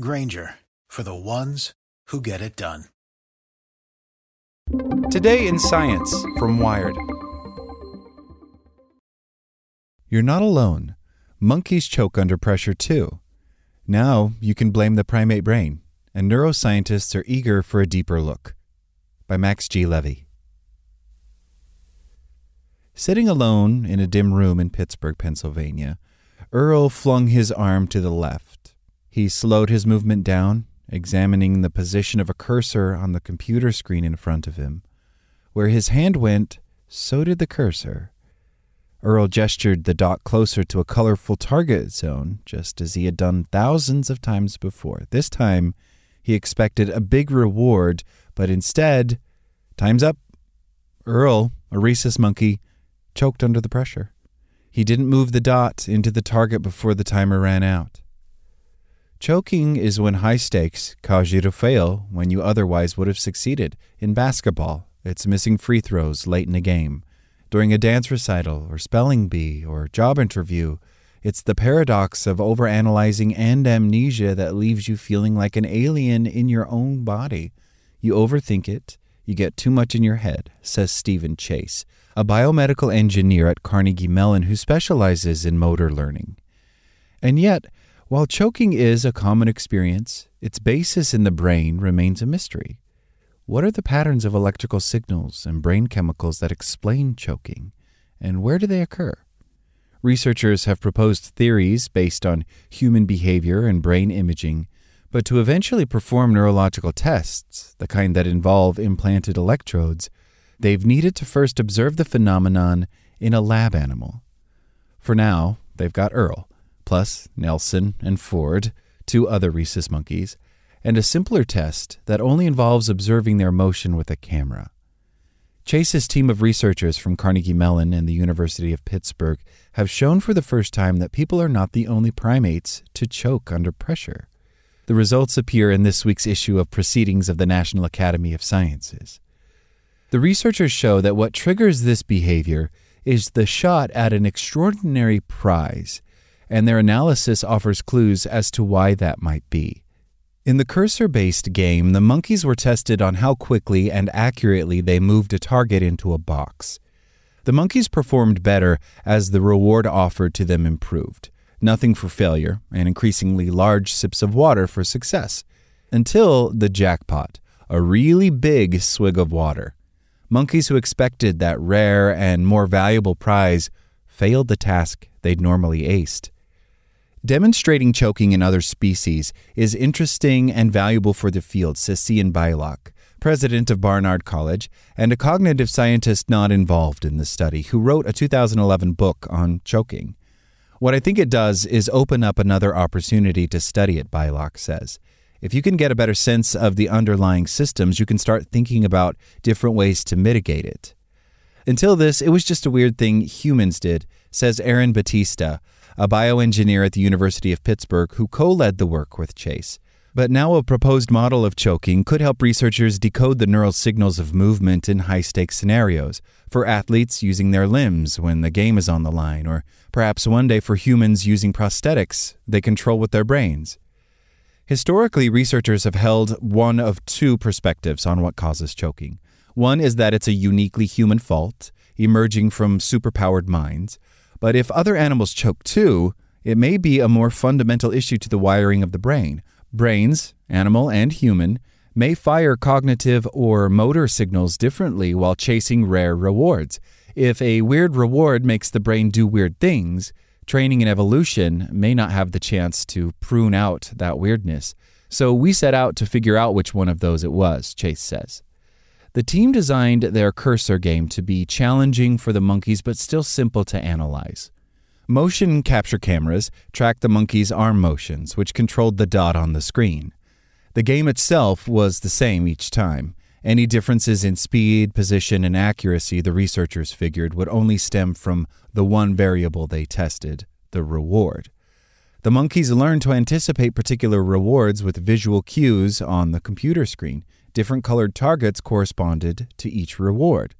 Grainger for the ones who get it done. Today in Science from Wired. You're not alone. Monkeys choke under pressure too. Now you can blame the primate brain, and neuroscientists are eager for a deeper look. By Max G. Levy. Sitting alone in a dim room in Pittsburgh, Pennsylvania, Earl flung his arm to the left. He slowed his movement down, examining the position of a cursor on the computer screen in front of him. Where his hand went, so did the cursor. Earl gestured the dot closer to a colorful target zone, just as he had done thousands of times before. This time, he expected a big reward, but instead, time's up. Earl, a rhesus monkey, choked under the pressure. He didn't move the dot into the target before the timer ran out. Choking is when high stakes cause you to fail when you otherwise would have succeeded. In basketball, it's missing free throws late in a game during a dance recital or spelling bee or job interview. It's the paradox of overanalyzing and amnesia that leaves you feeling like an alien in your own body. You overthink it, you get too much in your head, says Steven Chase, a biomedical engineer at Carnegie Mellon who specializes in motor learning. And yet, while choking is a common experience, its basis in the brain remains a mystery. What are the patterns of electrical signals and brain chemicals that explain choking, and where do they occur? Researchers have proposed theories based on human behavior and brain imaging, but to eventually perform neurological tests, the kind that involve implanted electrodes, they've needed to first observe the phenomenon in a lab animal. For now, they've got Earl, plus Nelson and Ford, two other rhesus monkeys, and a simpler test that only involves observing their motion with a camera. Chase's team of researchers from Carnegie Mellon and the University of Pittsburgh have shown for the first time that people are not the only primates to choke under pressure. The results appear in this week's issue of Proceedings of the National Academy of Sciences. The researchers show that what triggers this behavior is the shot at an extraordinary prize, and their analysis offers clues as to why that might be. In the cursor based game, the monkeys were tested on how quickly and accurately they moved a target into a box. The monkeys performed better as the reward offered to them improved. Nothing for failure, and increasingly large sips of water for success. Until the jackpot, a really big swig of water. Monkeys who expected that rare and more valuable prize failed the task they'd normally aced. Demonstrating choking in other species is interesting and valuable for the field, says Ian Beilock, president of Barnard College and a cognitive scientist not involved in the study, who wrote a 2011 book on choking. What I think it does is open up another opportunity to study it, Beilock says. If you can get a better sense of the underlying systems, you can start thinking about different ways to mitigate it. Until this, it was just a weird thing humans did, says Aaron Batista, a bioengineer at the University of Pittsburgh who co led the work with Chase. But now a proposed model of choking could help researchers decode the neural signals of movement in high stakes scenarios, for athletes using their limbs when the game is on the line, or perhaps one day for humans using prosthetics they control with their brains. Historically, researchers have held one of two perspectives on what causes choking. One is that it's a uniquely human fault, emerging from superpowered minds. But if other animals choke too, it may be a more fundamental issue to the wiring of the brain. Brains, animal and human, may fire cognitive or motor signals differently while chasing rare rewards. If a weird reward makes the brain do weird things, training and evolution may not have the chance to prune out that weirdness. So we set out to figure out which one of those it was, Chase says. The team designed their cursor game to be challenging for the monkeys but still simple to analyze. Motion capture cameras tracked the monkey's arm motions, which controlled the dot on the screen. The game itself was the same each time. Any differences in speed, position, and accuracy the researchers figured would only stem from the one variable they tested the reward. The monkeys learned to anticipate particular rewards with visual cues on the computer screen. Different colored targets corresponded to each reward.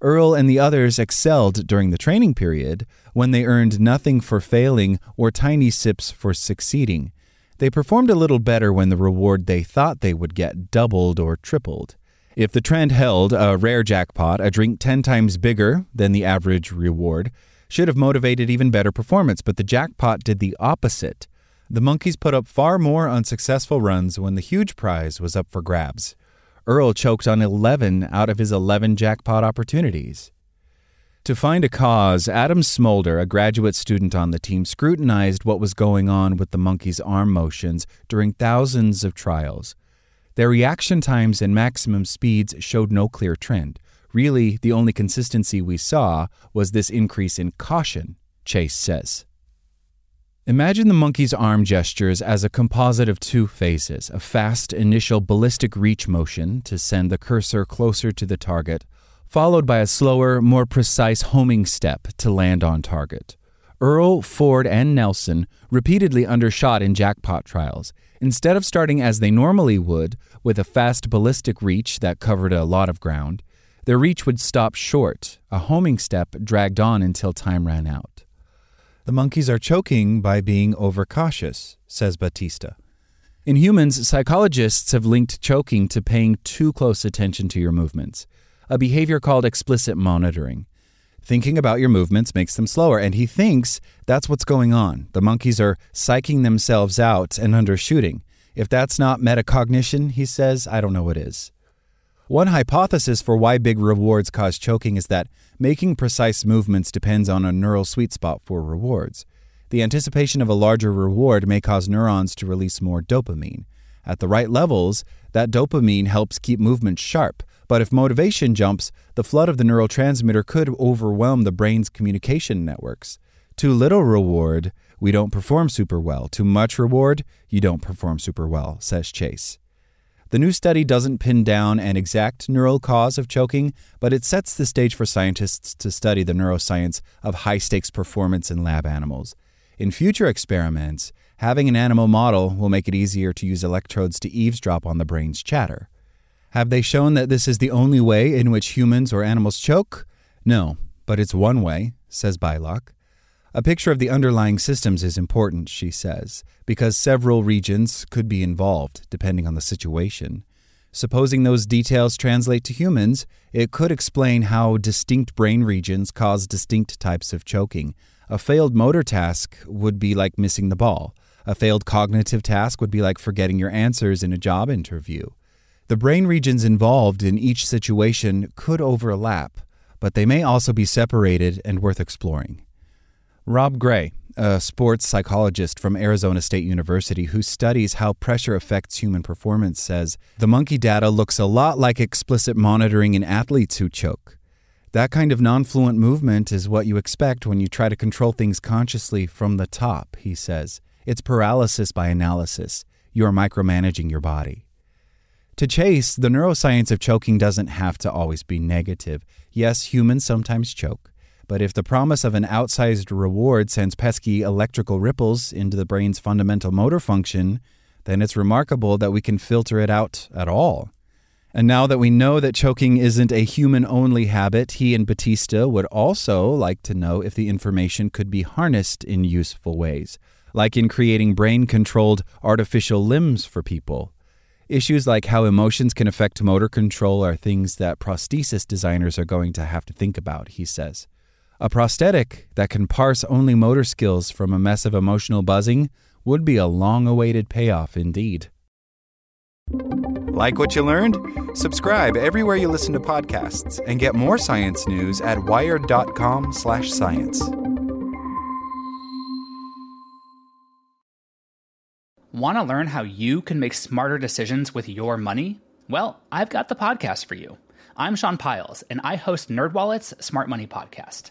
Earl and the others excelled during the training period when they earned nothing for failing or tiny sips for succeeding. They performed a little better when the reward they thought they would get doubled or tripled. If the trend held, a rare jackpot, a drink 10 times bigger than the average reward, should have motivated even better performance, but the jackpot did the opposite. The monkeys put up far more unsuccessful runs when the huge prize was up for grabs. Earl choked on 11 out of his 11 jackpot opportunities. To find a cause, Adam Smoulder, a graduate student on the team, scrutinized what was going on with the monkey's arm motions during thousands of trials. Their reaction times and maximum speeds showed no clear trend. Really, the only consistency we saw was this increase in caution, Chase says. Imagine the monkey's arm gestures as a composite of two phases a fast initial ballistic reach motion to send the cursor closer to the target, followed by a slower, more precise homing step to land on target. Earl, Ford, and Nelson repeatedly undershot in jackpot trials. Instead of starting as they normally would, with a fast ballistic reach that covered a lot of ground, their reach would stop short, a homing step dragged on until time ran out. The monkeys are choking by being overcautious, says Batista. In humans, psychologists have linked choking to paying too close attention to your movements, a behavior called explicit monitoring. Thinking about your movements makes them slower, and he thinks that's what's going on. The monkeys are psyching themselves out and undershooting. If that's not metacognition, he says, I don't know what is. One hypothesis for why big rewards cause choking is that making precise movements depends on a neural sweet spot for rewards. The anticipation of a larger reward may cause neurons to release more dopamine. At the right levels, that dopamine helps keep movement sharp, but if motivation jumps, the flood of the neurotransmitter could overwhelm the brain's communication networks. Too little reward, we don't perform super well. Too much reward, you don't perform super well, says Chase. The new study doesn't pin down an exact neural cause of choking, but it sets the stage for scientists to study the neuroscience of high stakes performance in lab animals. In future experiments, having an animal model will make it easier to use electrodes to eavesdrop on the brain's chatter. Have they shown that this is the only way in which humans or animals choke? No, but it's one way, says Beilock. A picture of the underlying systems is important, she says, because several regions could be involved, depending on the situation. Supposing those details translate to humans, it could explain how distinct brain regions cause distinct types of choking. A failed motor task would be like missing the ball. A failed cognitive task would be like forgetting your answers in a job interview. The brain regions involved in each situation could overlap, but they may also be separated and worth exploring. Rob Gray, a sports psychologist from Arizona State University who studies how pressure affects human performance, says the monkey data looks a lot like explicit monitoring in athletes who choke. That kind of non fluent movement is what you expect when you try to control things consciously from the top, he says. It's paralysis by analysis. You are micromanaging your body. To Chase, the neuroscience of choking doesn't have to always be negative. Yes, humans sometimes choke, but if the promise of an outsized reward sends pesky electrical ripples into the brain's fundamental motor function, then it's remarkable that we can filter it out at all. And now that we know that choking isn't a human only habit, he and Batista would also like to know if the information could be harnessed in useful ways. like in creating brain controlled artificial limbs for people. Issues like how emotions can affect motor control are things that prosthesis designers are going to have to think about, he says. A prosthetic that can parse only motor skills from a mess of emotional buzzing would be a long awaited payoff indeed. Like what you learned? Subscribe everywhere you listen to podcasts and get more science news at wired.com/science. Want to learn how you can make smarter decisions with your money? Well, I've got the podcast for you. I'm Sean Pyles, and I host NerdWallet's Smart Money Podcast.